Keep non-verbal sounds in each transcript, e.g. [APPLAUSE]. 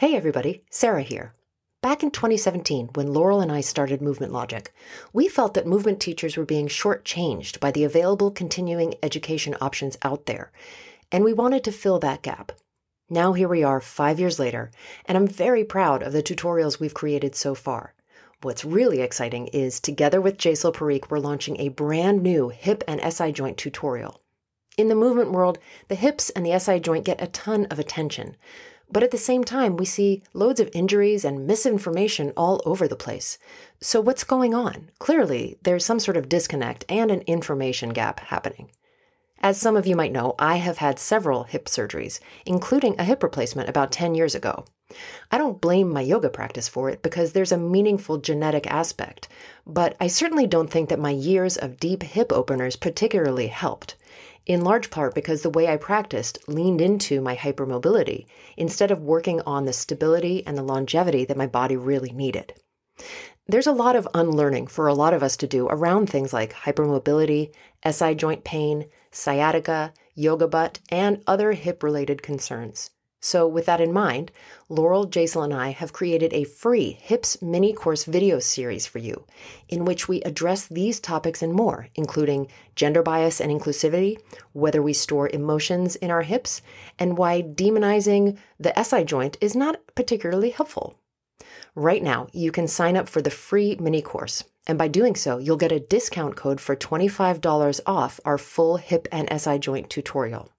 Hey everybody, Sarah here. Back in 2017, when Laurel and I started Movement Logic, we felt that movement teachers were being shortchanged by the available continuing education options out there, and we wanted to fill that gap. Now here we are five years later, and I'm very proud of the tutorials we've created so far. What's really exciting is together with Jaisal Parikh, we're launching a brand new hip and SI joint tutorial. In the movement world, the hips and the SI joint get a ton of attention. But at the same time, we see loads of injuries and misinformation all over the place. So, what's going on? Clearly, there's some sort of disconnect and an information gap happening. As some of you might know, I have had several hip surgeries, including a hip replacement about 10 years ago. I don't blame my yoga practice for it because there's a meaningful genetic aspect, but I certainly don't think that my years of deep hip openers particularly helped in large part because the way I practiced leaned into my hypermobility instead of working on the stability and the longevity that my body really needed. There's a lot of unlearning for a lot of us to do around things like hypermobility, SI joint pain, sciatica, yoga butt, and other hip related concerns. So, with that in mind, Laurel, Jaisal, and I have created a free HIPS mini course video series for you, in which we address these topics and more, including gender bias and inclusivity, whether we store emotions in our hips, and why demonizing the SI joint is not particularly helpful. Right now, you can sign up for the free mini course, and by doing so, you'll get a discount code for $25 off our full hip and SI joint tutorial.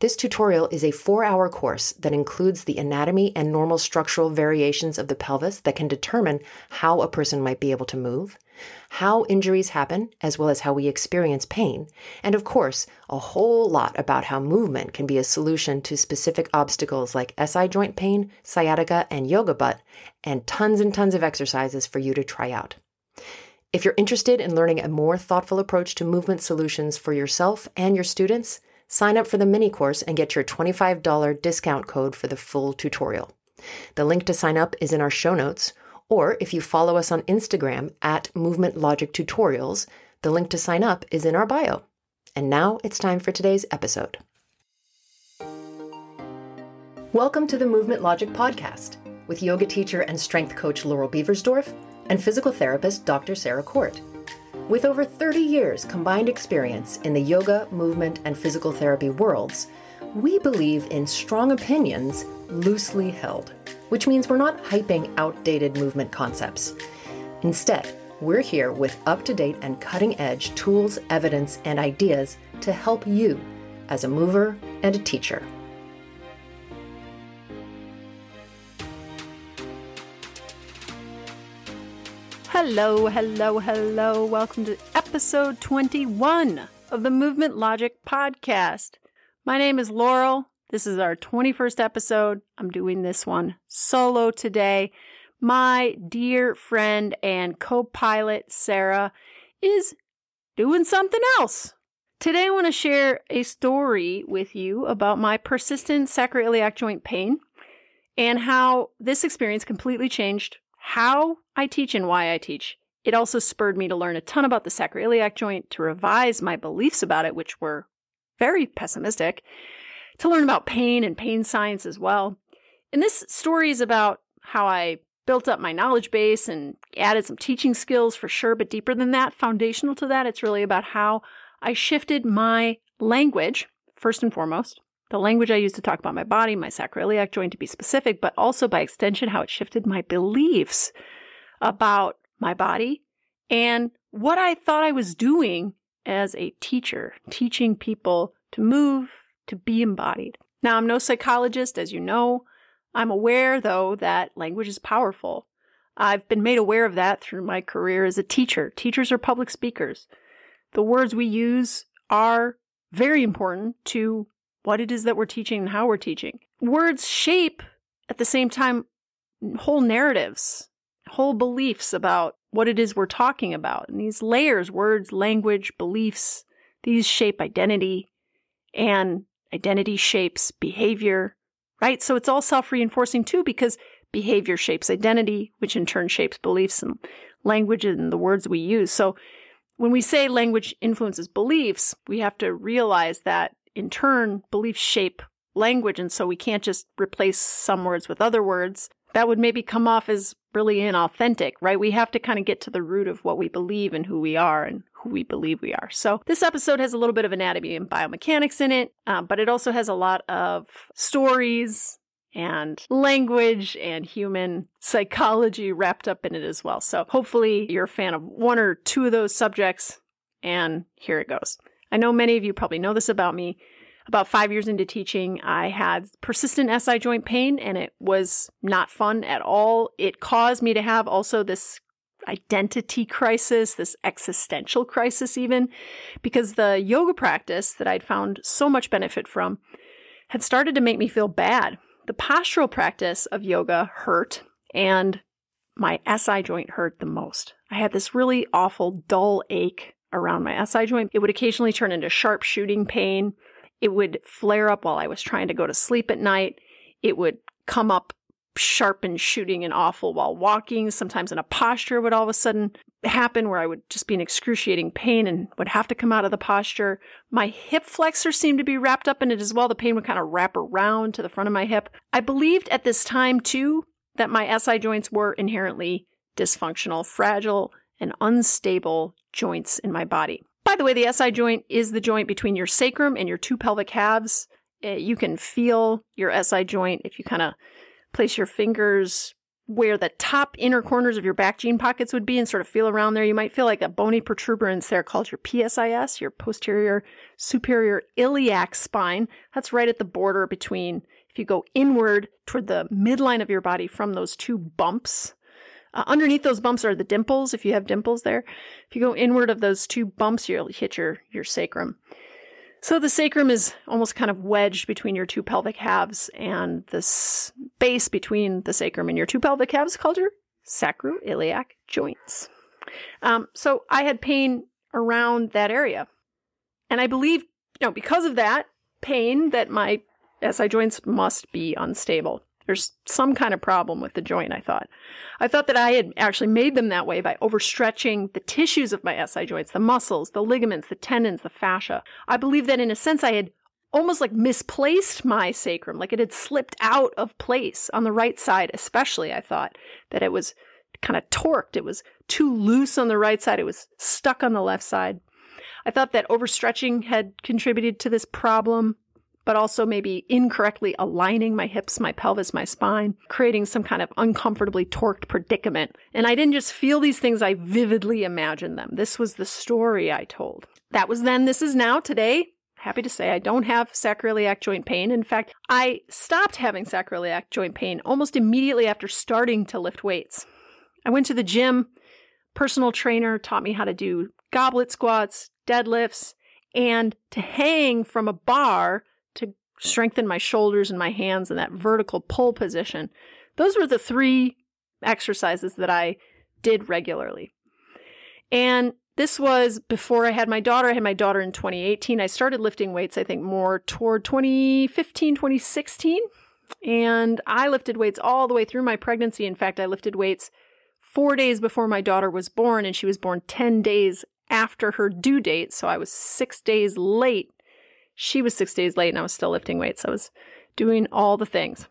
This tutorial is a four hour course that includes the anatomy and normal structural variations of the pelvis that can determine how a person might be able to move, how injuries happen, as well as how we experience pain, and of course, a whole lot about how movement can be a solution to specific obstacles like SI joint pain, sciatica, and yoga butt, and tons and tons of exercises for you to try out. If you're interested in learning a more thoughtful approach to movement solutions for yourself and your students, Sign up for the mini course and get your $25 discount code for the full tutorial. The link to sign up is in our show notes, or if you follow us on Instagram at Movement Logic Tutorials, the link to sign up is in our bio. And now it's time for today's episode. Welcome to the Movement Logic Podcast with yoga teacher and strength coach Laurel Beversdorf and physical therapist Dr. Sarah Court. With over 30 years combined experience in the yoga, movement, and physical therapy worlds, we believe in strong opinions loosely held, which means we're not hyping outdated movement concepts. Instead, we're here with up to date and cutting edge tools, evidence, and ideas to help you as a mover and a teacher. Hello, hello, hello. Welcome to episode 21 of the Movement Logic podcast. My name is Laurel. This is our 21st episode. I'm doing this one solo today. My dear friend and co pilot, Sarah, is doing something else. Today, I want to share a story with you about my persistent sacroiliac joint pain and how this experience completely changed how I teach and why I teach. It also spurred me to learn a ton about the sacroiliac joint, to revise my beliefs about it, which were very pessimistic, to learn about pain and pain science as well. And this story is about how I built up my knowledge base and added some teaching skills for sure, but deeper than that, foundational to that, it's really about how I shifted my language, first and foremost, the language I use to talk about my body, my sacroiliac joint to be specific, but also by extension, how it shifted my beliefs about my body and what I thought I was doing as a teacher, teaching people to move, to be embodied. Now, I'm no psychologist, as you know. I'm aware, though, that language is powerful. I've been made aware of that through my career as a teacher. Teachers are public speakers. The words we use are very important to what it is that we're teaching and how we're teaching. Words shape at the same time whole narratives, whole beliefs about what it is we're talking about. And these layers, words, language, beliefs, these shape identity and identity shapes behavior, right? So it's all self reinforcing too, because behavior shapes identity, which in turn shapes beliefs and language and the words we use. So when we say language influences beliefs, we have to realize that in turn, beliefs shape language, and so we can't just replace some words with other words. That would maybe come off as really inauthentic, right? We have to kind of get to the root of what we believe and who we are and who we believe we are. So, this episode has a little bit of anatomy and biomechanics in it, um, but it also has a lot of stories and language and human psychology wrapped up in it as well. So, hopefully, you're a fan of one or two of those subjects, and here it goes. I know many of you probably know this about me. About five years into teaching, I had persistent SI joint pain and it was not fun at all. It caused me to have also this identity crisis, this existential crisis, even because the yoga practice that I'd found so much benefit from had started to make me feel bad. The postural practice of yoga hurt and my SI joint hurt the most. I had this really awful, dull ache around my SI joint. It would occasionally turn into sharp shooting pain. It would flare up while I was trying to go to sleep at night. It would come up sharp and shooting and awful while walking. Sometimes in a posture would all of a sudden happen where I would just be in excruciating pain and would have to come out of the posture. My hip flexor seemed to be wrapped up in it as well. The pain would kind of wrap around to the front of my hip. I believed at this time too that my SI joints were inherently dysfunctional, fragile, and unstable joints in my body. By the way, the SI joint is the joint between your sacrum and your two pelvic halves. Uh, you can feel your SI joint if you kind of place your fingers where the top inner corners of your back jean pockets would be and sort of feel around there. You might feel like a bony protuberance there called your PSIS, your posterior superior iliac spine. That's right at the border between, if you go inward toward the midline of your body from those two bumps uh, underneath those bumps are the dimples, if you have dimples there. If you go inward of those two bumps, you'll hit your, your sacrum. So the sacrum is almost kind of wedged between your two pelvic halves, and the space between the sacrum and your two pelvic halves called your sacroiliac joints. Um, so I had pain around that area. And I believe, you know, because of that pain, that my SI joints must be unstable. There's some kind of problem with the joint, I thought. I thought that I had actually made them that way by overstretching the tissues of my SI joints, the muscles, the ligaments, the tendons, the fascia. I believe that in a sense I had almost like misplaced my sacrum, like it had slipped out of place on the right side, especially. I thought that it was kind of torqued. It was too loose on the right side. It was stuck on the left side. I thought that overstretching had contributed to this problem but also maybe incorrectly aligning my hips, my pelvis, my spine, creating some kind of uncomfortably torqued predicament. And I didn't just feel these things, I vividly imagined them. This was the story I told. That was then, this is now, today. Happy to say I don't have sacroiliac joint pain. In fact, I stopped having sacroiliac joint pain almost immediately after starting to lift weights. I went to the gym, personal trainer taught me how to do goblet squats, deadlifts, and to hang from a bar to strengthen my shoulders and my hands in that vertical pull position. Those were the three exercises that I did regularly. And this was before I had my daughter. I had my daughter in 2018. I started lifting weights, I think, more toward 2015, 2016. And I lifted weights all the way through my pregnancy. In fact, I lifted weights four days before my daughter was born, and she was born 10 days after her due date. So I was six days late she was six days late and I was still lifting weights. I was doing all the things.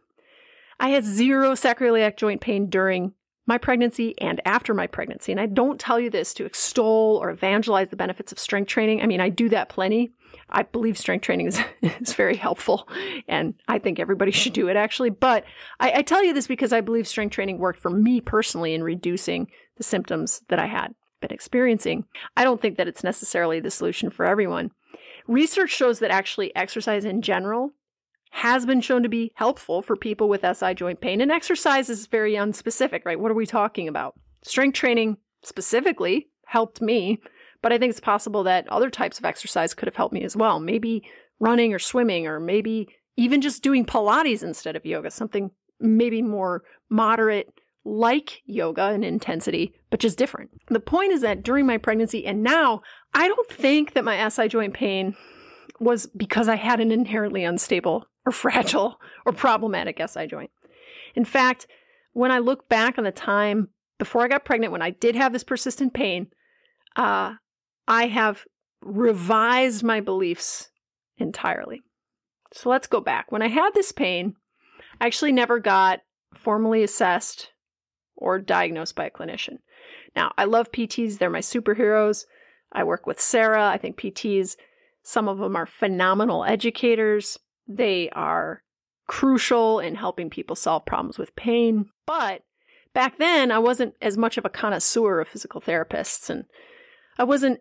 I had zero sacroiliac joint pain during my pregnancy and after my pregnancy. And I don't tell you this to extol or evangelize the benefits of strength training. I mean, I do that plenty. I believe strength training is, [LAUGHS] is very helpful, and I think everybody should do it actually. But I, I tell you this because I believe strength training worked for me personally in reducing the symptoms that I had been experiencing. I don't think that it's necessarily the solution for everyone. Research shows that actually exercise in general has been shown to be helpful for people with SI joint pain. And exercise is very unspecific, right? What are we talking about? Strength training specifically helped me, but I think it's possible that other types of exercise could have helped me as well. Maybe running or swimming, or maybe even just doing Pilates instead of yoga, something maybe more moderate like yoga in intensity, but just different. The point is that during my pregnancy and now, I don't think that my SI joint pain was because I had an inherently unstable or [LAUGHS] fragile or problematic SI joint. In fact, when I look back on the time before I got pregnant, when I did have this persistent pain, uh, I have revised my beliefs entirely. So let's go back. When I had this pain, I actually never got formally assessed or diagnosed by a clinician. Now, I love PTs, they're my superheroes. I work with Sarah. I think PTs, some of them are phenomenal educators. They are crucial in helping people solve problems with pain. But back then, I wasn't as much of a connoisseur of physical therapists, and I wasn't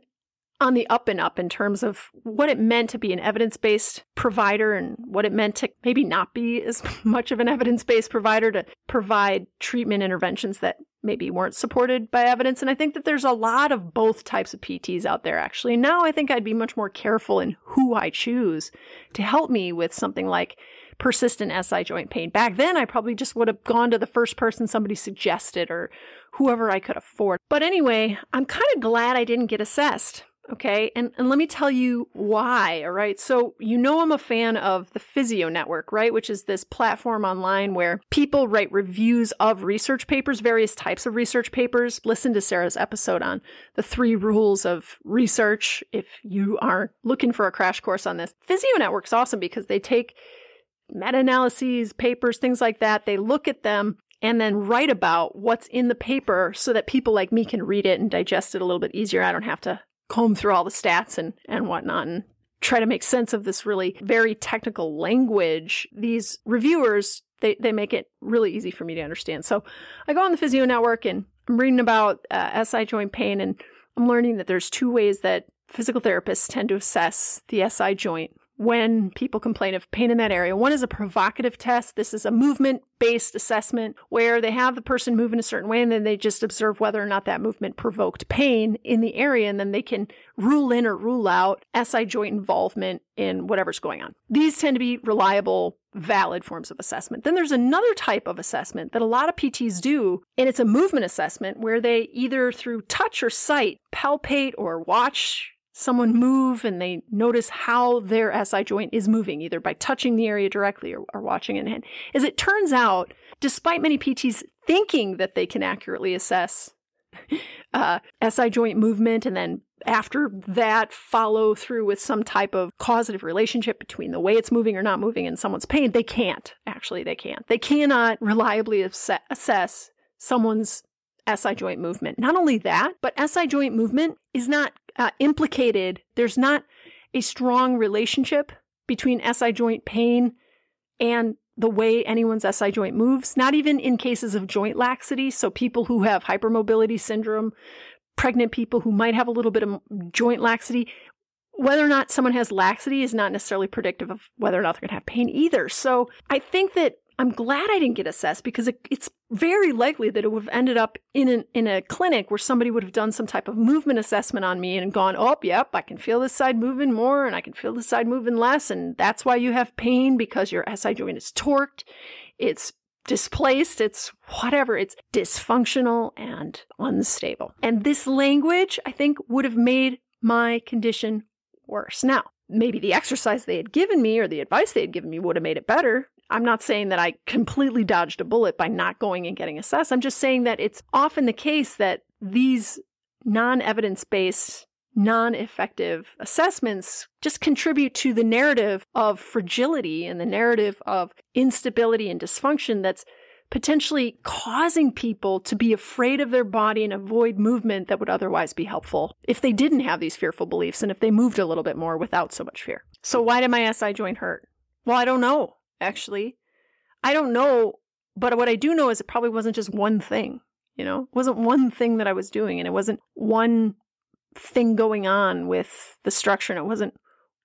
on the up and up in terms of what it meant to be an evidence based provider and what it meant to maybe not be as [LAUGHS] much of an evidence based provider to provide treatment interventions that maybe weren't supported by evidence. And I think that there's a lot of both types of PTs out there, actually. Now I think I'd be much more careful in who I choose to help me with something like persistent SI joint pain. Back then, I probably just would have gone to the first person somebody suggested or whoever I could afford. But anyway, I'm kind of glad I didn't get assessed Okay. And, and let me tell you why. All right. So, you know, I'm a fan of the Physio Network, right? Which is this platform online where people write reviews of research papers, various types of research papers. Listen to Sarah's episode on the three rules of research if you are looking for a crash course on this. Physio Network's awesome because they take meta analyses, papers, things like that. They look at them and then write about what's in the paper so that people like me can read it and digest it a little bit easier. I don't have to comb through all the stats and, and whatnot and try to make sense of this really very technical language. These reviewers, they, they make it really easy for me to understand. So I go on the Physio Network and I'm reading about uh, SI joint pain and I'm learning that there's two ways that physical therapists tend to assess the SI joint when people complain of pain in that area. One is a provocative test. This is a movement based assessment where they have the person move in a certain way and then they just observe whether or not that movement provoked pain in the area and then they can rule in or rule out SI joint involvement in whatever's going on. These tend to be reliable, valid forms of assessment. Then there's another type of assessment that a lot of PTs do, and it's a movement assessment where they either through touch or sight palpate or watch someone move and they notice how their SI joint is moving, either by touching the area directly or, or watching it. And as it turns out, despite many PTs thinking that they can accurately assess [LAUGHS] uh, SI joint movement and then after that follow through with some type of causative relationship between the way it's moving or not moving and someone's pain, they can't. Actually, they can't. They cannot reliably assess someone's SI joint movement. Not only that, but SI joint movement is not uh, implicated. There's not a strong relationship between SI joint pain and the way anyone's SI joint moves, not even in cases of joint laxity. So, people who have hypermobility syndrome, pregnant people who might have a little bit of joint laxity, whether or not someone has laxity is not necessarily predictive of whether or not they're going to have pain either. So, I think that I'm glad I didn't get assessed because it, it's very likely that it would have ended up in an, in a clinic where somebody would have done some type of movement assessment on me and gone, "Oh, yep, I can feel this side moving more and I can feel this side moving less, and that's why you have pain because your SI joint is torqued, it's displaced, it's whatever, it's dysfunctional and unstable." And this language, I think, would have made my condition worse. Now, maybe the exercise they had given me or the advice they had given me would have made it better. I'm not saying that I completely dodged a bullet by not going and getting assessed. I'm just saying that it's often the case that these non evidence based, non effective assessments just contribute to the narrative of fragility and the narrative of instability and dysfunction that's potentially causing people to be afraid of their body and avoid movement that would otherwise be helpful if they didn't have these fearful beliefs and if they moved a little bit more without so much fear. So, why did my SI joint hurt? Well, I don't know actually. I don't know, but what I do know is it probably wasn't just one thing, you know? It wasn't one thing that I was doing and it wasn't one thing going on with the structure and it wasn't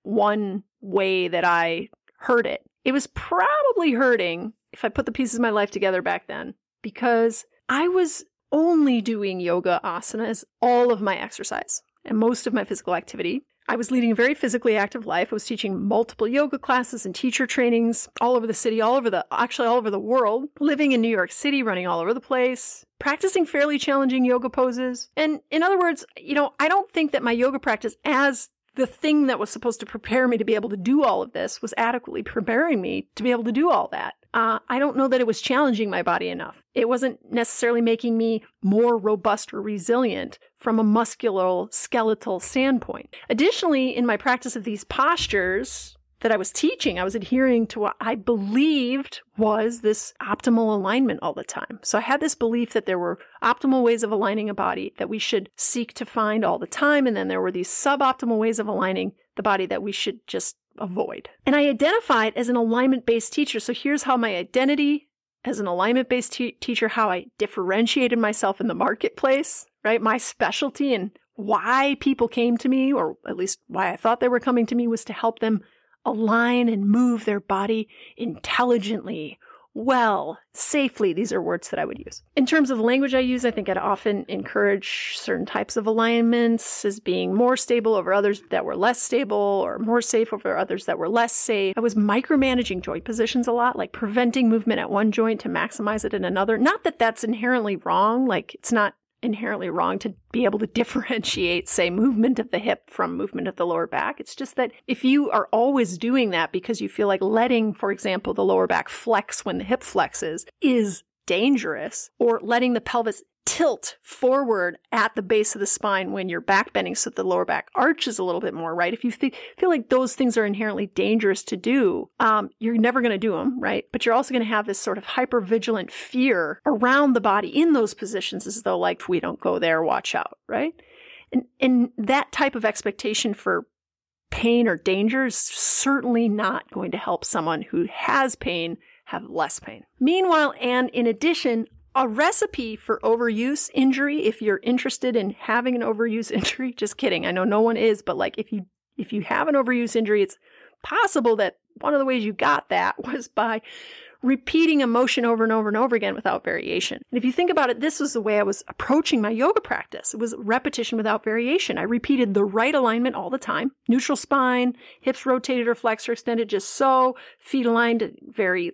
one way that I heard it. It was probably hurting if I put the pieces of my life together back then because I was only doing yoga asanas all of my exercise and most of my physical activity I was leading a very physically active life. I was teaching multiple yoga classes and teacher trainings all over the city, all over the, actually all over the world, living in New York City, running all over the place, practicing fairly challenging yoga poses. And in other words, you know, I don't think that my yoga practice as the thing that was supposed to prepare me to be able to do all of this was adequately preparing me to be able to do all that. Uh, I don't know that it was challenging my body enough. It wasn't necessarily making me more robust or resilient from a musculoskeletal standpoint. Additionally, in my practice of these postures, that I was teaching. I was adhering to what I believed was this optimal alignment all the time. So I had this belief that there were optimal ways of aligning a body that we should seek to find all the time. And then there were these suboptimal ways of aligning the body that we should just avoid. And I identified as an alignment based teacher. So here's how my identity as an alignment based te- teacher, how I differentiated myself in the marketplace, right? My specialty and why people came to me, or at least why I thought they were coming to me, was to help them align and move their body intelligently, well, safely. These are words that I would use. In terms of language I use, I think I'd often encourage certain types of alignments as being more stable over others that were less stable or more safe over others that were less safe. I was micromanaging joint positions a lot, like preventing movement at one joint to maximize it in another. Not that that's inherently wrong, like it's not inherently wrong to be able to [LAUGHS] differentiate, say, movement of the hip from movement of the lower back. It's just that if you are always doing that because you feel like letting, for example, the lower back flex when the hip flexes is dangerous, or letting the pelvis tilt forward at the base of the spine when you're back bending so the lower back arches a little bit more, right? If you th- feel like those things are inherently dangerous to do, um, you're never going to do them, right? But you're also going to have this sort of hyper vigilant fear around the body in those positions as though, like, we don't go there, watch out, right? And, and that type of expectation for pain or danger is certainly not going to help someone who has pain have less pain. Meanwhile, and in addition, a recipe for overuse injury if you're interested in having an overuse [LAUGHS] injury just kidding i know no one is but like if you if you have an overuse injury it's possible that one of the ways you got that [LAUGHS] was by repeating a motion over and over and over again without variation. And if you think about it, this was the way I was approaching my yoga practice. It was repetition without variation. I repeated the right alignment all the time. Neutral spine, hips rotated or flexed or extended just so, feet aligned very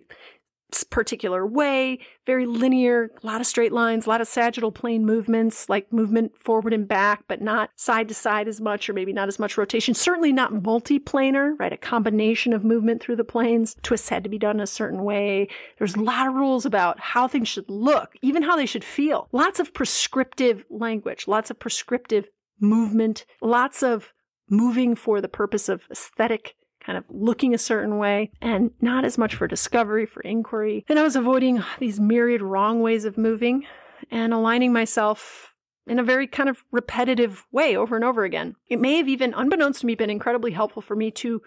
particular way, very linear, a lot of straight lines, a lot of sagittal plane movements, like movement forward and back, but not side to side as much, or maybe not as much rotation. Certainly not multiplanar, right? A combination of movement through the planes. Twists had to be done a certain way. There's a lot of rules about how things should look, even how they should feel. Lots of prescriptive language, lots of prescriptive movement, lots of moving for the purpose of aesthetic kind of looking a certain way and not as much for discovery, for inquiry. And I was avoiding these myriad wrong ways of moving and aligning myself in a very kind of repetitive way over and over again. It may have even, unbeknownst to me, been incredibly helpful for me to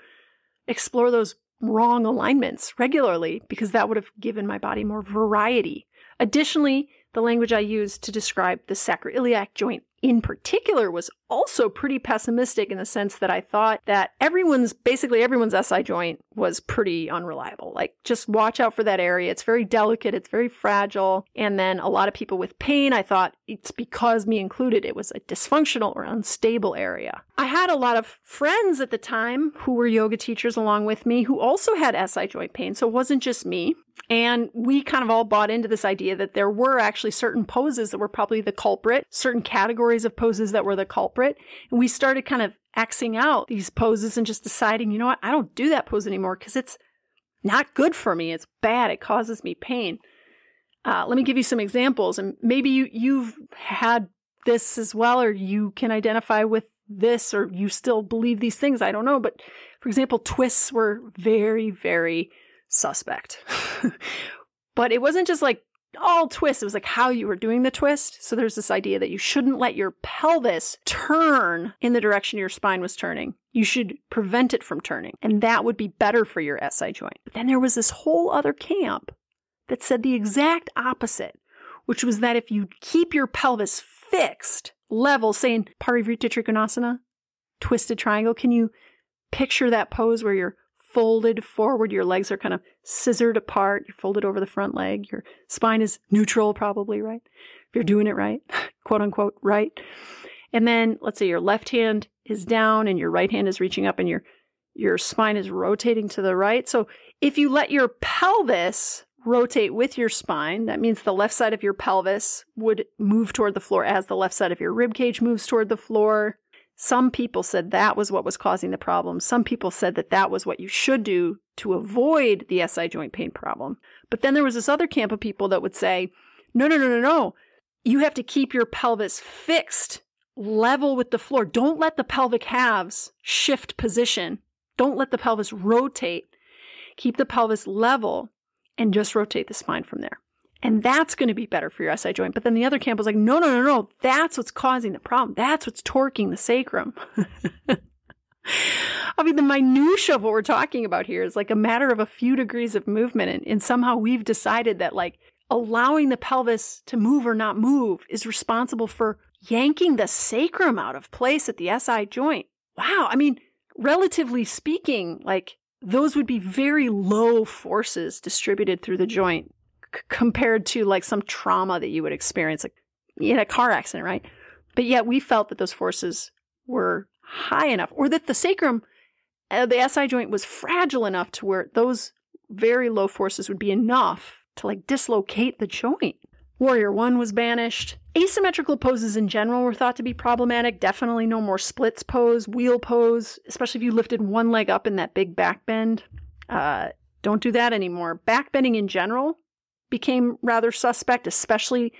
explore those wrong alignments regularly because that would have given my body more variety. Additionally, the language I used to describe the sacroiliac joint in particular was also pretty pessimistic in the sense that I thought that everyone's basically everyone's SI joint was pretty unreliable. Like just watch out for that area. It's very delicate, it's very fragile. And then a lot of people with pain, I thought it's because me included, it was a dysfunctional or unstable area. I had a lot of friends at the time who were yoga teachers along with me who also had SI joint pain. So it wasn't just me. And we kind of all bought into this idea that there were actually certain poses that were probably the culprit, certain categories of poses that were the culprit. And we started kind of Xing out these poses and just deciding, you know what, I don't do that pose anymore because it's not good for me. It's bad. It causes me pain. Uh, let me give you some examples, and maybe you, you've had this as well, or you can identify with this, or you still believe these things. I don't know. But for example, twists were very, very suspect. [LAUGHS] but it wasn't just like all twists. It was like how you were doing the twist. So there's this idea that you shouldn't let your pelvis turn in the direction your spine was turning. You should prevent it from turning. And that would be better for your SI joint. But then there was this whole other camp that said the exact opposite, which was that if you keep your pelvis fixed, level, say in Parivrtta Trikonasana, twisted triangle, can you picture that pose where you're folded forward. Your legs are kind of scissored apart. You're folded over the front leg. Your spine is neutral, probably, right? If you're doing it right, [LAUGHS] quote unquote, right. And then let's say your left hand is down and your right hand is reaching up and your your spine is rotating to the right. So if you let your pelvis rotate with your spine, that means the left side of your pelvis would move toward the floor as the left side of your rib cage moves toward the floor. Some people said that was what was causing the problem. Some people said that that was what you should do to avoid the SI joint pain problem. But then there was this other camp of people that would say, no, no, no, no, no. You have to keep your pelvis fixed, level with the floor. Don't let the pelvic halves shift position Don't let the pelvis rotate. Keep the pelvis level and just rotate the spine from there. And that's going to be better for your SI joint. But then the other camp was like, no, no, no, no. That's what's causing the problem. That's what's torquing the sacrum. [LAUGHS] I mean, the minutia of what we're talking about here is like a matter of a few degrees of movement. And, and somehow we've decided that like allowing the pelvis to move or not move is responsible for yanking the sacrum out of place at the SI joint. Wow. I mean, relatively speaking, like those would be very low forces distributed through the joint compared to like some trauma that you would experience like in a car accident, right? But yet we felt that those forces were high enough or that the sacrum, uh, the SI joint was fragile enough to where those very low forces would be enough to like dislocate the joint. Warrior One was banished. Asymmetrical poses in general were thought to be problematic. Definitely no more splits pose, wheel pose, especially if you lifted one leg up in that big back bend. Uh, don't do that anymore. Back bending in general became rather suspect, especially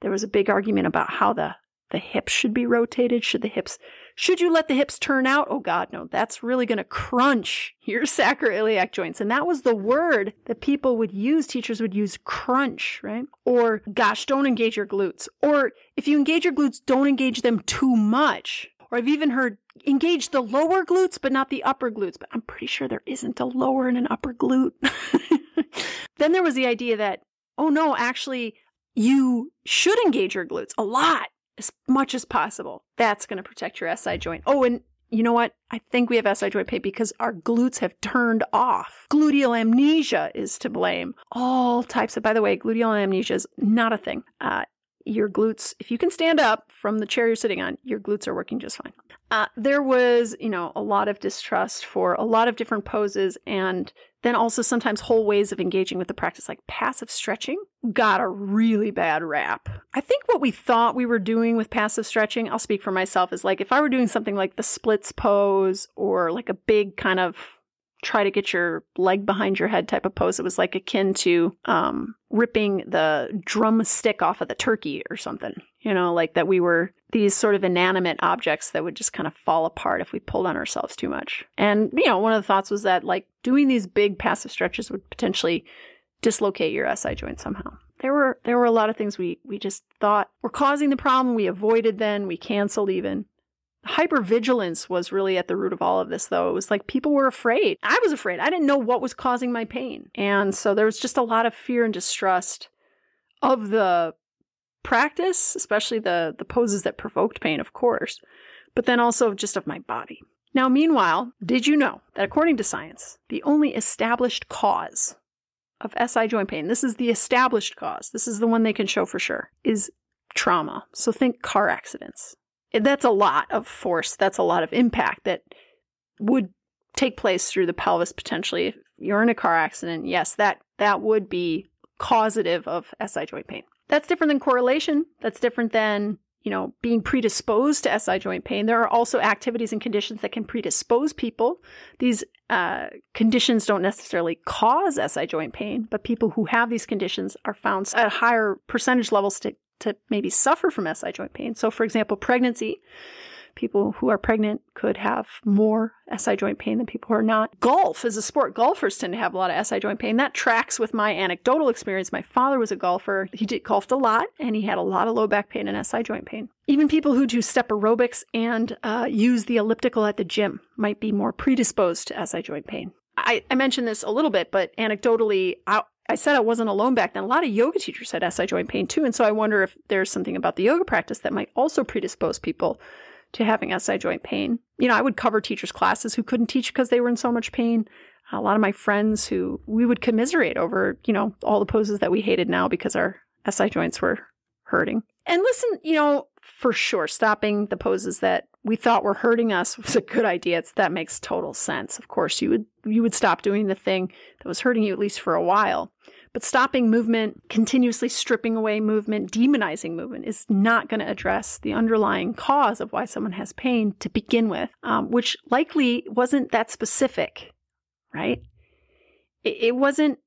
there was a big argument about how the, the hips should be rotated. Should the hips should you let the hips turn out? Oh God, no, that's really going to crunch your [LAUGHS] sacroiliac joints. And that was the word that people would use, teachers would use crunch, right? Or gosh, don't engage your glutes. Or if you engage your glutes, don't engage them too much. Or I've even heard engage the lower glutes, but not the upper glutes. But I'm pretty sure there isn't a lower and an upper glute. [LAUGHS] then there was the idea that, oh no, actually, you should engage your glutes a lot as much as possible. That's going to protect your SI joint. Oh, and you know what? I think we have SI joint pain because our glutes have turned off. Gluteal amnesia is to blame. All types of, by the way, gluteal amnesia is not a thing. Uh, your glutes, if you can stand up from the chair you're sitting on, your glutes are working just fine. Uh, there was, you know, a lot of distrust for a lot of different poses and then also sometimes whole ways of engaging with the practice, like passive stretching, got a really bad rap. I think what we thought we were doing with passive stretching, I'll speak for myself, is like if I were doing something like the splits pose or like a big kind of try to get your leg behind your head type of pose. It was like akin to um, ripping the drumstick off of the turkey or something. You know, like that we were these sort of inanimate objects that would just kind of fall apart if we pulled on ourselves too much. And, you know, one of the thoughts was that like doing these big passive stretches would potentially dislocate your SI joint somehow. There were there were a lot of things we we just thought were causing the problem. We avoided then, we canceled even hypervigilance was really at the root of all of this though. It was like people were afraid. I was afraid. I didn't know what was causing my pain. And so there was just a lot of fear and distrust of the practice especially the the poses that provoked pain of course but then also just of my body. Now meanwhile did you know that according to science the only established cause of si joint pain this is the established cause this is the one they can show for sure is trauma. So think car accidents that's a lot of force. That's a lot of impact that would take place through the pelvis potentially. If you're in a car accident, yes, that that would be causative of SI joint pain. That's different than correlation. That's different than, you know, being predisposed to SI joint pain. There are also activities and conditions that can predispose people. These uh, conditions don't necessarily cause SI joint pain, but people who have these conditions are found at higher percentage levels to to maybe suffer from SI joint pain. So, for example, pregnancy. People who are pregnant could have more SI joint pain than people who are not. Golf is a sport. Golfers tend to have a lot of SI joint pain. That tracks with my anecdotal experience. My father was a golfer. He did golfed a lot and he had a lot of low back pain and SI joint pain. Even people who do step aerobics and uh, use the elliptical at the gym might be more predisposed to SI joint pain. I, I mentioned this a little bit, but anecdotally, I, I said I wasn't alone back then. A lot of yoga teachers had SI joint pain too. And so I wonder if there's something about the yoga practice that might also predispose people to having SI joint pain. You know, I would cover teachers' classes who couldn't teach because they were in so much pain. A lot of my friends who we would commiserate over, you know, all the poses that we hated now because our SI joints were hurting. And listen, you know, for sure, stopping the poses that we thought were hurting us [LAUGHS] was a good idea. It's, that makes total sense. Of course, you would you would stop doing the thing that was hurting you at least for a while. But stopping movement, continuously stripping away movement, demonizing movement is not going to address the underlying cause of why someone has pain to begin with, um, which likely wasn't that specific, right? It, it wasn't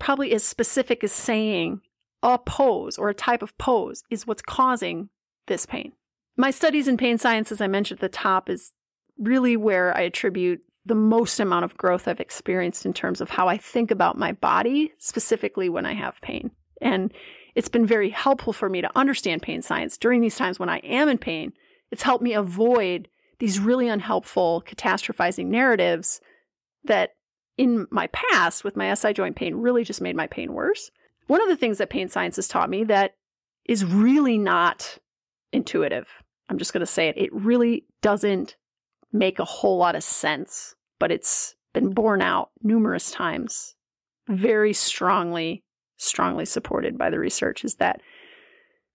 probably as specific as saying a pose or a type of pose is what's causing this pain. My studies in pain science, as I mentioned at the top, is really where I attribute the most amount of growth I've experienced in terms of how I think about my body, specifically when I have pain. And it's been very helpful for me to understand pain science during these times when I am in pain. It's helped me avoid these really unhelpful catastrophizing narratives that in my past with my SI joint pain really just made my pain worse. One of the things that pain science has taught me that is really not intuitive. I'm just going to say it. It really doesn't make a whole lot of sense, but it's been borne out numerous times, very strongly, strongly supported by the research is that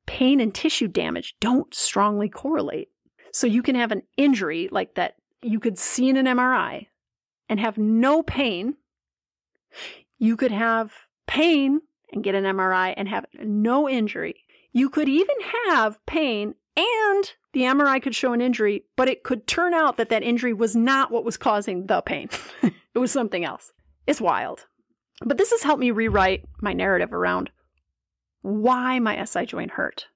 pain and tissue damage don't strongly correlate. So you can have an injury like that you could see in an MRI and have no pain. You could have pain and get an MRI and have no injury. You could even have pain and the MRI could show an injury, but it could turn out that that injury was not what was causing the pain. [LAUGHS] it was something else. It's wild. But this has helped me rewrite my narrative around why my SI joint hurt.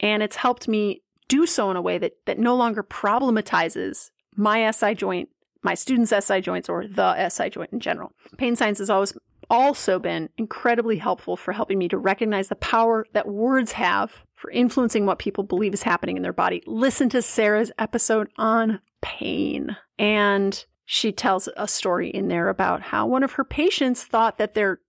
And it's helped me do so in a way that, that no longer problematizes my SI joint, my students' SI joints, or the SI joint in general. Pain science has always also been incredibly helpful for helping me to recognize the power that words have for influencing what people believe is happening in their body. Listen to Sarah's episode on pain. And she tells a story in there about how one of her patients thought that their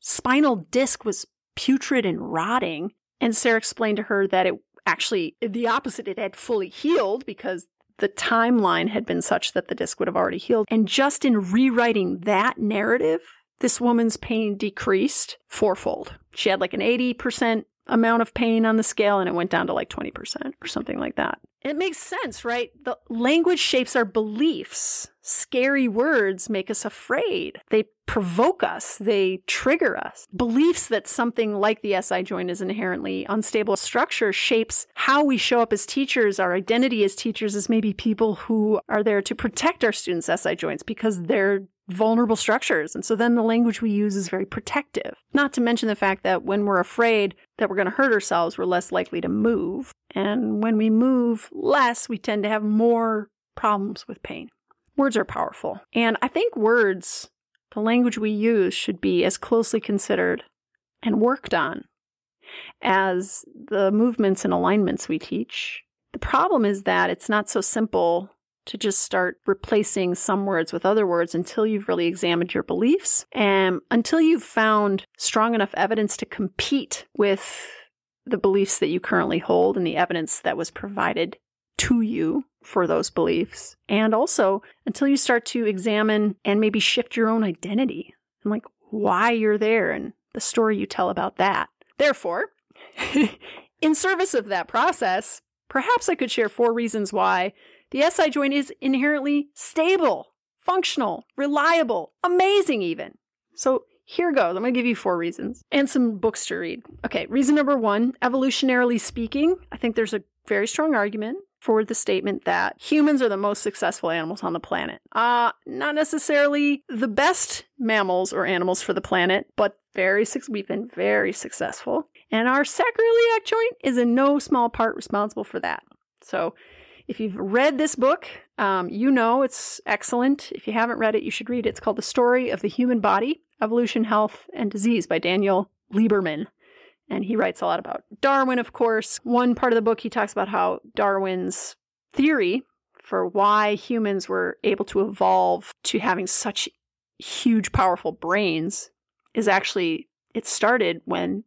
spinal disc was putrid and rotting. And Sarah explained to her that it actually, the opposite, it had fully healed because the timeline had been such that the disc would have already healed. And just in rewriting that narrative, this woman's pain decreased fourfold. She had like an 80% amount of pain on the scale and it went down to like 20% or something like that. It makes sense, right? The language shapes our beliefs. Scary words make us afraid. They provoke us. They trigger us. Beliefs that something like the SI joint is inherently unstable structure shapes how we show up as teachers. Our identity as teachers is maybe people who are there to protect our students' SI joints because they're vulnerable structures. And so then the language we use is very protective. Not to mention the fact that when we're afraid that we're going to hurt ourselves, we're less likely to move. And when we move less, we tend to have more problems with pain. Words are powerful. And I think words, the language we use, should be as closely considered and worked on as the movements and alignments we teach. The problem is that it's not so simple to just start replacing some words with other words until you've really examined your beliefs and until you've found strong enough evidence to compete with the beliefs that you currently hold and the evidence that was provided to you for those beliefs. And also until you start to examine and maybe shift your own identity and like why you're there and the story you tell about that. Therefore, [LAUGHS] in service of that process, perhaps I could share four reasons why the SI joint is inherently stable, functional, reliable, amazing, even. So here goes. I'm going to give you four reasons and some books to read. Okay, reason number one evolutionarily speaking, I think there's a very strong argument for the statement that humans are the most successful animals on the planet. Uh, not necessarily the best mammals or animals for the planet, but very we've been very successful. And our sacroiliac joint is in no small part responsible for that. So if you've read this book, um, you know it's excellent. If you haven't read it, you should read it. It's called The Story of the Human Body Evolution, Health, and Disease by Daniel Lieberman. And he writes a lot about Darwin, of course. One part of the book, he talks about how Darwin's theory for why humans were able to evolve to having such huge, powerful brains is actually, it started when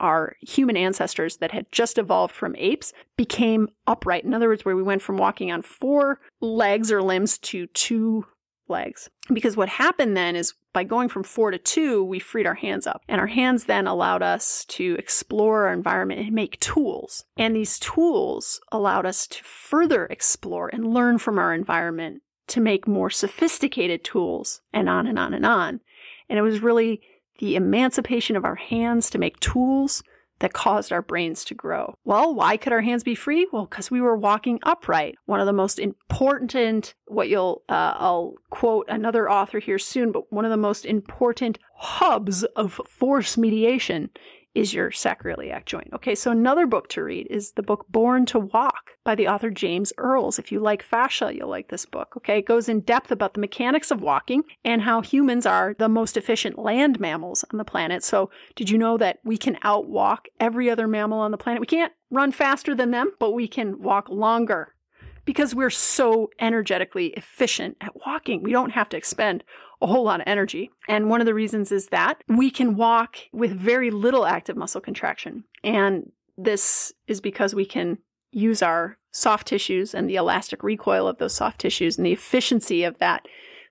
our human ancestors that had just evolved from apes became upright. In other words, where we went from walking on four legs or limbs to two legs. Because what happened then is by going from four to two, we freed our hands up. And our hands then allowed us to explore our environment and make tools. And these tools allowed us to further explore and learn from our environment to make more sophisticated tools and on and on and on. And it was really the emancipation of our hands to make tools that caused our brains to grow. Well, why could our hands be free? Well, because we were walking upright. One of the most important, what you'll, uh, I'll quote another author here soon, but one of the most important hubs of force mediation is your sacroiliac joint. Okay, so another book to read is the book Born to Walk by the author James Earls. If you like fascia, you'll like this book. Okay, it goes in depth about the mechanics of walking and how humans are the most efficient land mammals on the planet. So, did you know that we can outwalk every other mammal on the planet? We can't run faster than them, but we can walk longer because we're so energetically efficient at walking. We don't have to expend a whole lot of energy. And one of the reasons is that we can walk with very little active muscle contraction. And this is because we can use our soft tissues and the elastic recoil of those soft tissues and the efficiency of that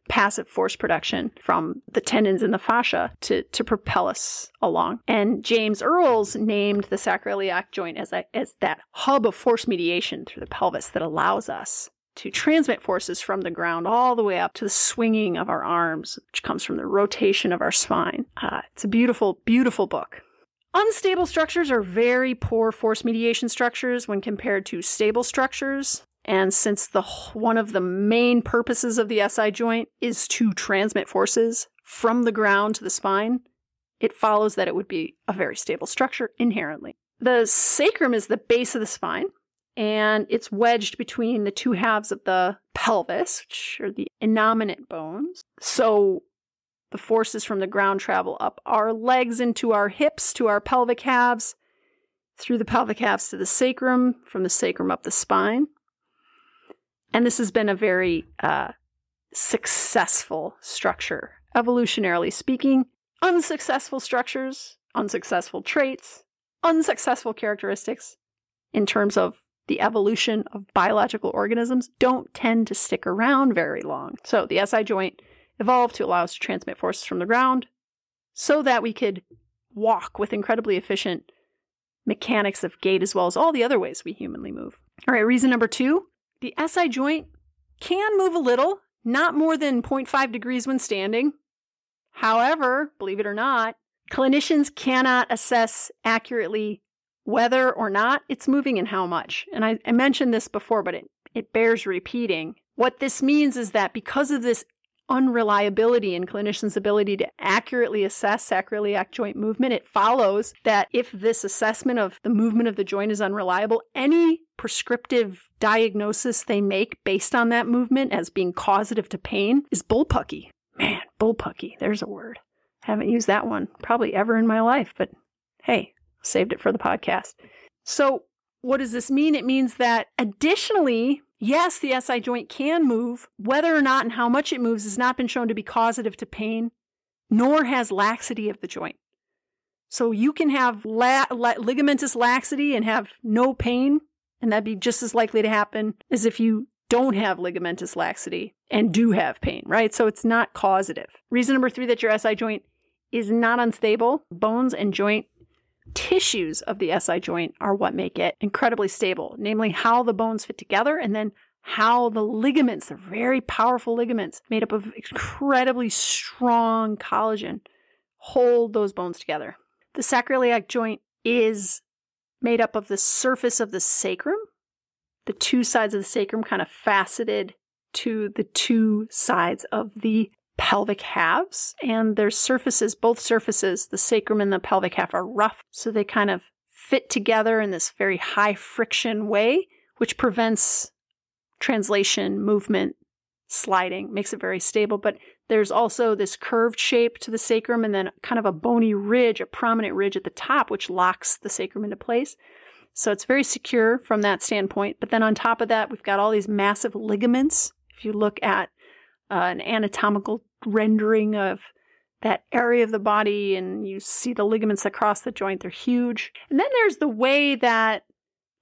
passive force production from the tendons and the fascia to, to propel us along. And James Earls named the sacroiliac joint as, a, as that hub of force mediation through the pelvis that allows us to transmit forces from the ground all the way up to the swinging of our arms, which comes from the rotation of our spine. Uh, it's a beautiful, beautiful book. Unstable structures are very poor force mediation structures when compared to stable structures. And since the one of the main purposes of the SI joint is to transmit forces from the ground to the spine, it follows that it would be a very stable structure inherently. The sacrum is the base of the spine, and it's wedged between the two halves of the pelvis, which are the innominate bones. So the forces from the ground travel up our legs into our hips to our pelvic halves, through the pelvic halves to the sacrum, from the sacrum up the spine. And this has been a very uh, successful structure, evolutionarily speaking. Unsuccessful structures, unsuccessful traits, unsuccessful characteristics in terms of the evolution of biological organisms don't tend to stick around very long. So the SI joint evolved to allow us to transmit forces from the ground so that we could walk with incredibly efficient mechanics of gait as well as all the other ways we humanly move. All right, reason number two the SI joint can move a little, not more than 0.5 degrees when standing. However, believe it or not, clinicians cannot assess accurately whether or not it's moving and how much. And I, I mentioned this before, but it, it bears repeating. What this means is that because of this unreliability in clinicians' ability to accurately assess sacroiliac joint movement, it follows that if this assessment of the movement of the joint is unreliable, any prescriptive diagnosis they make based on that movement as being causative to pain is bullpucky. Man, bullpucky, there's a word. Haven't used that one probably ever in my life, but hey, saved it for the podcast. So, what does this mean? It means that additionally, Yes, the SI joint can move. Whether or not and how much it moves has not been shown to be causative to pain, nor has laxity of the joint. So you can have la- la- ligamentous laxity and have no pain, and that'd be just as likely to happen as if you don't have ligamentous laxity and do have pain, right? So it's not causative. Reason number three that your SI joint is not unstable bones and joint tissues of the SI joint are what make it incredibly stable, namely how the bones fit together and then how the ligaments, the very powerful ligaments made up of incredibly strong collagen, hold those bones together. The sacroiliac joint is made up of the surface of the sacrum, the two sides of the sacrum kind of faceted to the two sides of the pelvic halves, and their surfaces, both surfaces, the sacrum and the pelvic half, are rough, so they kind of fit together in this very high friction way, which prevents translation, movement, sliding, makes it very stable. But there's also this curved shape to the sacrum and then kind of a bony ridge, a prominent ridge at the top, which locks the sacrum into place. So it's very secure from that standpoint. But then on top of that, we've got all these massive ligaments. If you look at uh, an anatomical rendering of that area of the body and you see the ligaments across the joint they're huge. And then there's the way that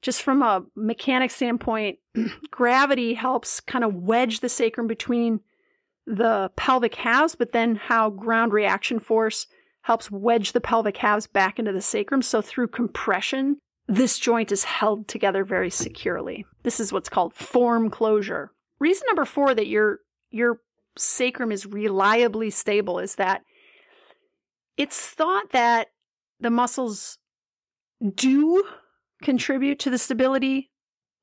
just from a mechanic standpoint [CLEARS THROAT] gravity helps kind of wedge the sacrum between the pelvic halves but then how ground reaction force helps wedge the pelvic halves back into the sacrum. So through compression this joint is held together very securely. This is what's called form closure. Reason number four that your your sacrum is reliably stable is that it's thought that the muscles do contribute to the stability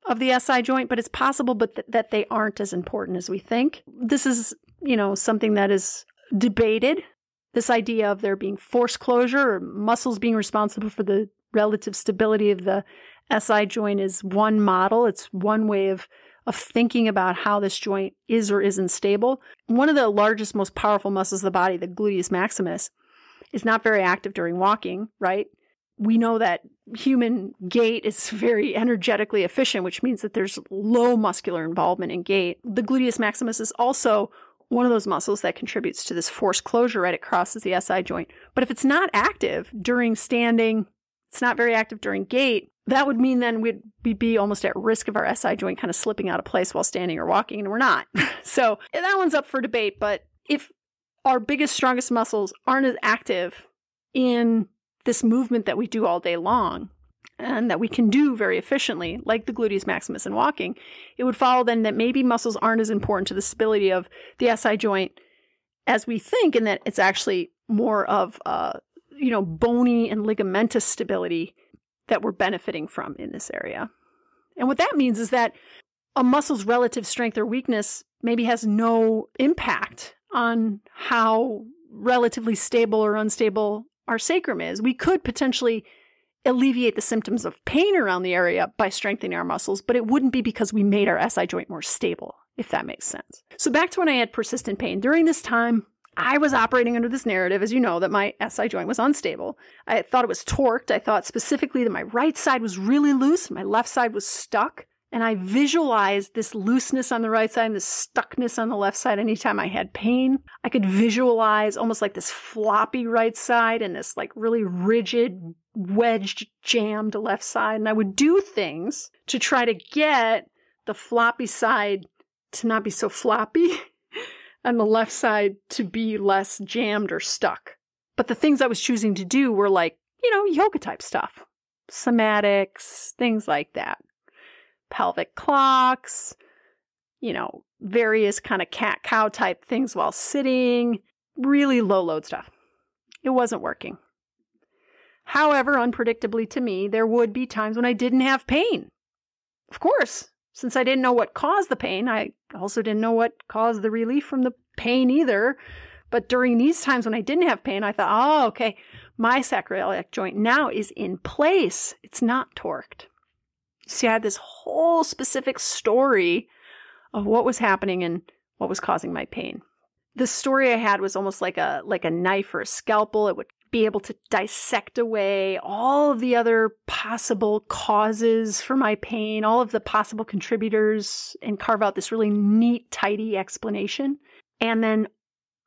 of the SI joint, but it's possible but th- that they aren't as important as we think. This is, you know, something that is debated. This idea of there being force closure or muscles being responsible for the relative stability of the SI joint is one model. It's one way of, of thinking about how this joint is or isn't stable. One of the largest, most powerful muscles of the body, the gluteus maximus, is not very active during walking, right? We know that human gait is [LAUGHS] very energetically efficient, which means that there's low muscular involvement in gait. The gluteus maximus is also one of those muscles that contributes to this force closure right? It crosses the SI joint. But if it's not active during standing, it's not very active during gait, that would mean then we'd be almost at risk of our SI joint kind of slipping out of place while standing or walking, and we're not. [LAUGHS] so that one's up for debate. But if our biggest, strongest muscles aren't as active in this movement that we do all day long, and that we can do very efficiently, like the gluteus maximus in walking, it would follow then that maybe muscles aren't as important to the stability of the SI joint as we think, and that it's actually more of uh, you know bony and ligamentous stability that we're benefiting from in this area. And what that means is that a muscle's relative strength or weakness maybe has no impact on how relatively stable or unstable our sacrum is. We could potentially alleviate the symptoms of pain around the area by strengthening our muscles, but it wouldn't be because we made our SI joint more stable, if that makes sense. So back to when I had persistent pain. During this time, I was operating under this narrative, as you know, that my SI joint was unstable. I thought it was torqued. I thought specifically that my right side was really loose, my left side was stuck. And I visualized this looseness on the right side and this stuckness on the left side anytime I had pain. I could visualize almost like this floppy right side and this like really rigid, wedged, jammed left side. And I would do things to try to get the floppy side to not be so floppy [LAUGHS] and the left side to be less jammed or stuck. But the things I was choosing to do were like, you know, yoga type stuff, somatics, things like that pelvic clocks, you know, various kind of cat cow type things while sitting, really low load stuff. It wasn't working. However, unpredictably to me, there would be times when I didn't have pain. Of course, since I didn't know what caused the pain, I also didn't know what caused the relief from the pain either. But during these times when I didn't have pain, I thought, oh, okay, my sacroiliac joint now is in place. It's not torqued. See, I had this whole specific story of what was happening and what was causing my pain. The story I had was almost like a like a knife or a scalpel. It would be able to dissect away all of the other possible causes for my pain, all of the possible contributors, and carve out this really neat, tidy explanation. And then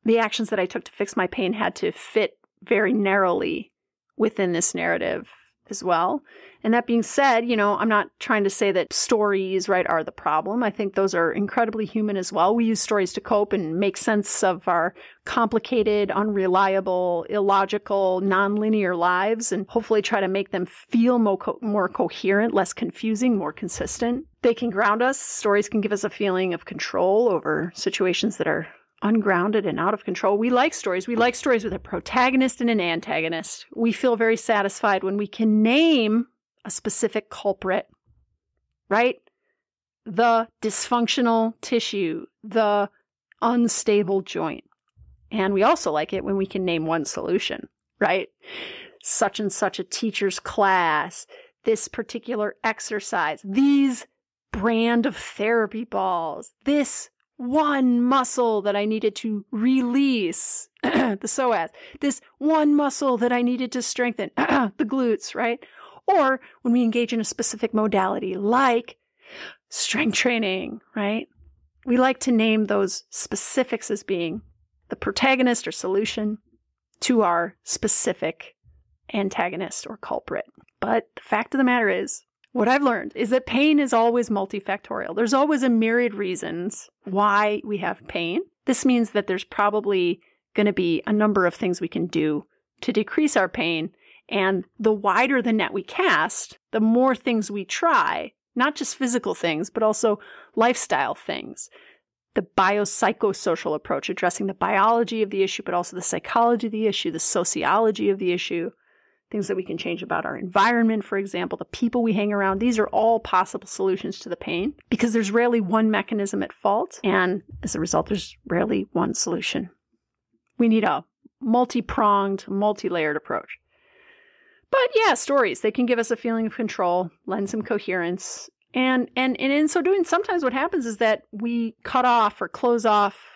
the actions that I took to fix my pain had to fit very narrowly within this narrative as well. And that being said, you know, I'm not trying to say that stories, right, are the problem. I think those are incredibly human as well. We use stories to cope and make sense of our complicated, unreliable, illogical, nonlinear lives and hopefully try to make them feel more, co- more coherent, less confusing, more consistent. They can ground us. Stories can give us a feeling of control over situations that are ungrounded and out of control. We like stories. We like stories with a protagonist and an antagonist. We feel very satisfied when we can name a specific culprit, right? The dysfunctional tissue, the unstable joint. And we also like it when we can name one solution, right? Such and such a teacher's class, this particular exercise, these brand of therapy balls, this one muscle that I needed to release, [CLEARS THROAT] the psoas, this one muscle that I needed to strengthen, [CLEARS THROAT] the glutes, right? Or when we engage in a specific modality like strength training, right? We like to name those specifics as being the protagonist or solution to our specific antagonist or culprit. But the fact of the matter is, what I've learned is that pain is always multifactorial. There's always a myriad reasons why we have pain. This means that there's probably going to be a number of things we can do to decrease our pain. And the wider the net we cast, the more things we try, not just physical things, but also lifestyle things. The biopsychosocial approach, addressing the biology of the issue, but also the psychology of the issue, the sociology of the issue, things that we can change about our environment, for example, the people we hang around. These are all possible solutions to the pain because there's rarely one mechanism at fault. And as a result, there's rarely one solution. We need a multi pronged, multi layered approach. But yeah, stories, they can give us a feeling of control, lend some coherence. And, and, and in so doing, sometimes what happens is that we cut off or close off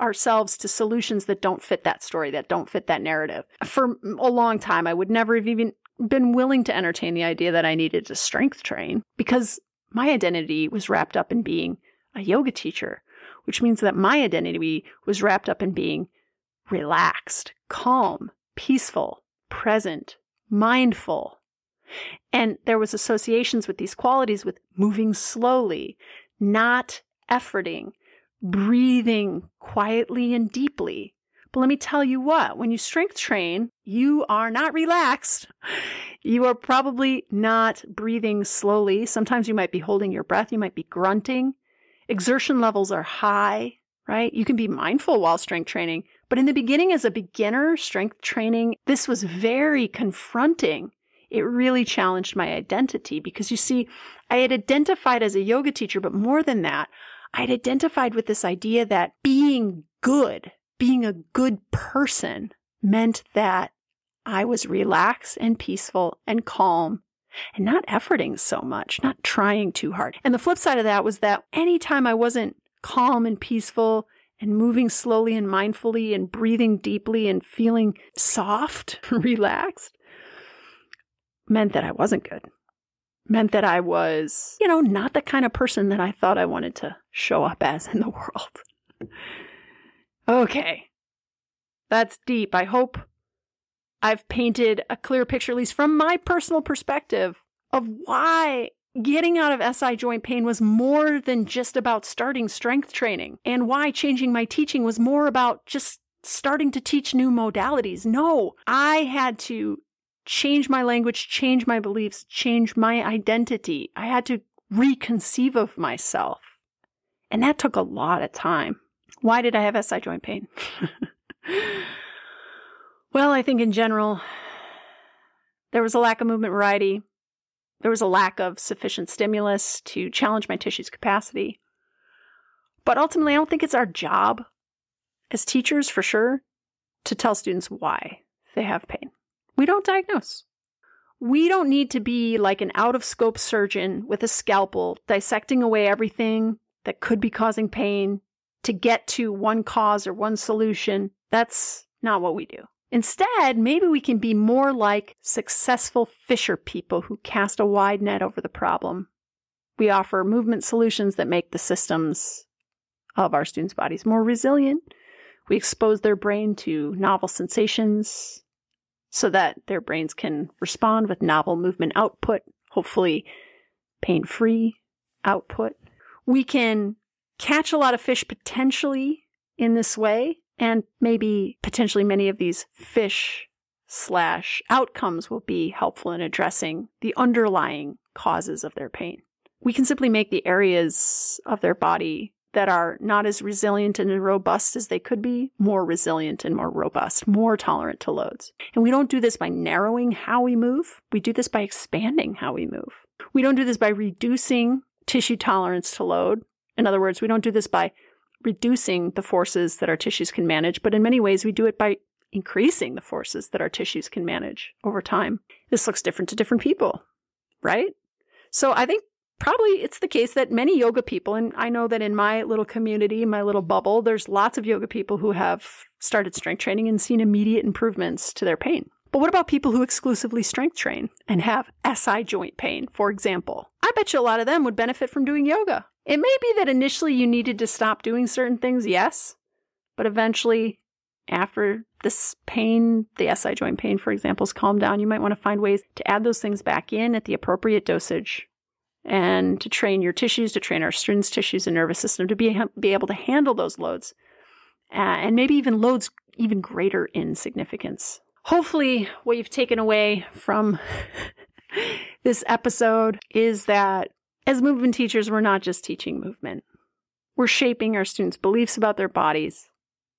ourselves to solutions that don't fit that story, that don't fit that narrative. For a long time, I would never have even been willing to entertain the idea that I needed to strength train because my identity was wrapped up in being a yoga teacher, which means that my identity was wrapped up in being relaxed, calm, peaceful, present, mindful. And there was associations with these qualities with moving slowly, not efforting, breathing quietly and deeply. But let me tell you what, when you strength train, you are not relaxed. You are probably not breathing slowly. Sometimes you might be holding your breath, you might be grunting. Exertion levels are high, right? You can be mindful while strength training, but in the beginning, as a beginner, strength training, this was very confronting. It really challenged my identity because you see, I had identified as a yoga teacher, but more than that, I'd identified with this idea that being good, being a good person meant that I was relaxed and peaceful and calm and not efforting so much, not trying too hard. And the flip side of that was that anytime I wasn't calm and peaceful and moving slowly and mindfully and breathing deeply and feeling soft, [LAUGHS] relaxed, meant that I wasn't good. Meant that I was, you know, not the kind of person that I thought I wanted to show up as in the [LAUGHS] world. okay. That's deep. I hope I've painted a clear picture, at least from my personal perspective, of why getting out of SI joint pain was more than just about starting strength training and why changing my teaching was more about just starting to teach new modalities. No, I had to change my language, change my beliefs, change my identity. I had to reconceive of myself. And that took a lot of time. Why did I have SI joint pain? [LAUGHS] well, I think in general, there was a lack of movement variety. There was a lack of sufficient stimulus to challenge my tissue's capacity. But ultimately, I don't think it's our job as teachers, for sure, to tell students why they have pain. We don't diagnose. We don't need to be like an out of scope surgeon with a scalpel dissecting away everything that could be causing pain to get to one cause or one solution. That's not what we do. Instead, maybe we can be more like successful fisher people who cast a wide net over the problem. We offer movement solutions that make the systems of our students' bodies more resilient. We expose their brain to novel sensations so that their brains can respond with novel movement output, hopefully pain free output. We can catch a lot of fish potentially in this way and maybe potentially many of these fish slash outcomes will be helpful in addressing the underlying causes of their pain. We can simply make the areas of their body that are not as resilient and robust as they could be more resilient and more robust, more tolerant to loads. And we don't do this by narrowing how we move. We do this by expanding how we move. We don't do this by reducing tissue tolerance to load. In other words, we don't do this by reducing the forces that our tissues can manage, but in many ways we do it by increasing the forces that our tissues can manage over time. This looks different to different people, right? So I think probably it's the case that many yoga people, and I know that in my little community, my little bubble, there's lots of yoga people who have started strength training and seen immediate improvements to their pain. But what about people who exclusively strength train and have SI joint pain, for example? I bet you a lot of them would benefit from doing yoga. It may be that initially you needed to stop doing certain things, yes, but eventually, after this pain, the SI joint pain, for example, is calmed down, you might want to find ways to add those things back in at the appropriate dosage and to train your tissues, to train our students' tissues and nervous system to be, be able to handle those loads uh, and maybe even loads even greater in significance. Hopefully, what you've taken away from [LAUGHS] this episode is that as movement teachers, we're not just teaching movement, we're shaping our students' beliefs about their bodies.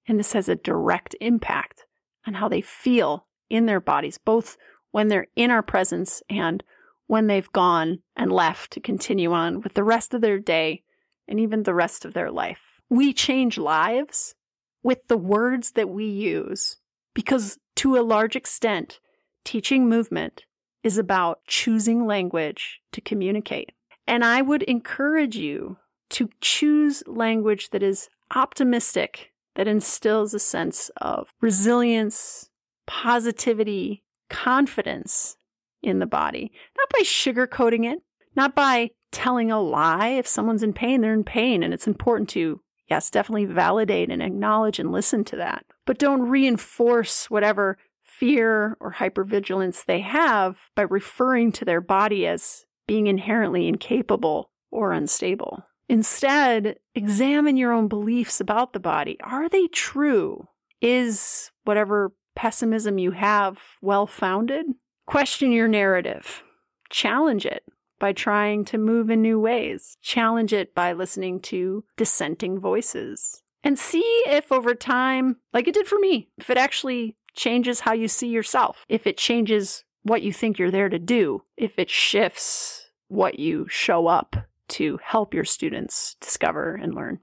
And this has a direct impact on how they feel in their bodies, both when they're in our presence and when they've gone and left to continue on with the rest of their day and even the rest of their life. We change lives with the words that we use Because to a large extent, teaching movement is about choosing language to communicate. And I would encourage you to choose language that is optimistic, that instills a sense of resilience, positivity, confidence in the body, not by sugarcoating it, not by telling a lie. If someone's in pain, they're in pain, and it's important to, yes, definitely validate and acknowledge and listen to that. But don't reinforce whatever fear or hypervigilance they have by referring to their body as being inherently incapable or unstable. Instead, examine your own beliefs about the body. Are they true? Is whatever pessimism you have well founded? Question your narrative. Challenge it by trying to move in new ways. Challenge it by listening to dissenting voices. And see if over time, like it did for me, if it actually changes how you see yourself, if it changes what you think you're there to do, if it shifts what you show up to help your students discover and learn.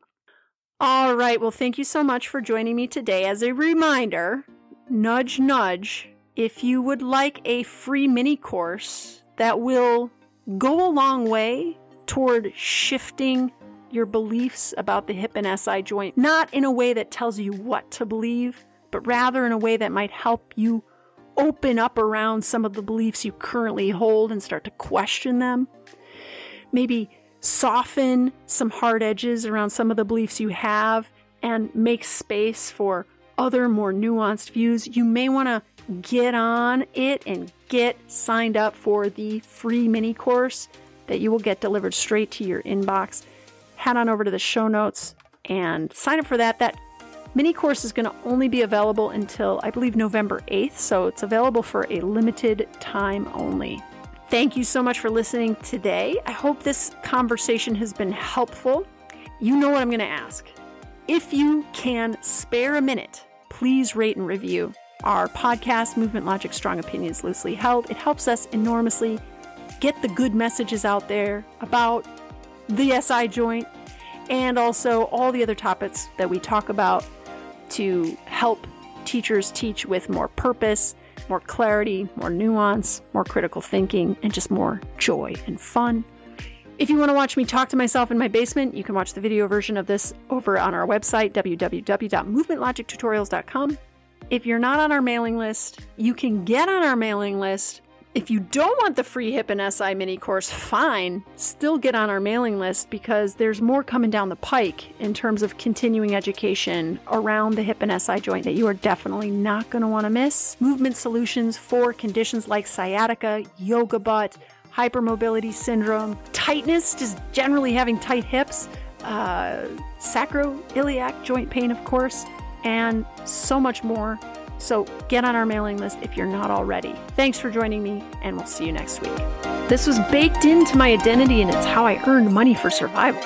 All right, well, thank you so much for joining me today. As a reminder, nudge, nudge, if you would like a free mini course that will go a long way toward shifting your beliefs about the hip and SI joint, not in a way that tells you what to believe, but rather in a way that might help you open up around some of the beliefs you currently hold and start to question them. Maybe soften some hard edges around some of the beliefs you have and make space for other more nuanced views. You may want to get on it and get signed up for the free mini course that you will get delivered straight to your inbox. Head on over to the show notes and sign up for that. That mini course is going to only be available until I believe November 8th, so it's available for a limited time only. Thank you so much for listening today. I hope this conversation has been helpful. You know what I'm going to ask. If you can spare a minute, please rate and review our podcast, Movement Logic Strong Opinions Loosely Held. It helps us enormously get the good messages out there about the SI joint and also all the other topics that we talk about to help teachers teach with more purpose, more clarity, more nuance, more critical thinking, and just more joy and fun. If you want to watch me talk to myself in my basement, you can watch the video version of this over on our website, www.movementlogictutorials.com. If you're not on our mailing list, you can get on our mailing list. If you don't want the free HIP and SI mini course, fine, still get on our mailing list because there's more coming down the pike in terms of continuing education around the hip and SI joint that you are definitely not going to want to miss. Movement solutions for conditions like sciatica, yoga butt, hypermobility syndrome, tightness, just generally having tight hips, uh, sacroiliac joint pain, of course and so much more. So get on our mailing list if you're not already. Thanks for joining me, and we'll see you next week. This was baked into my identity, and it's how I earned money for survival.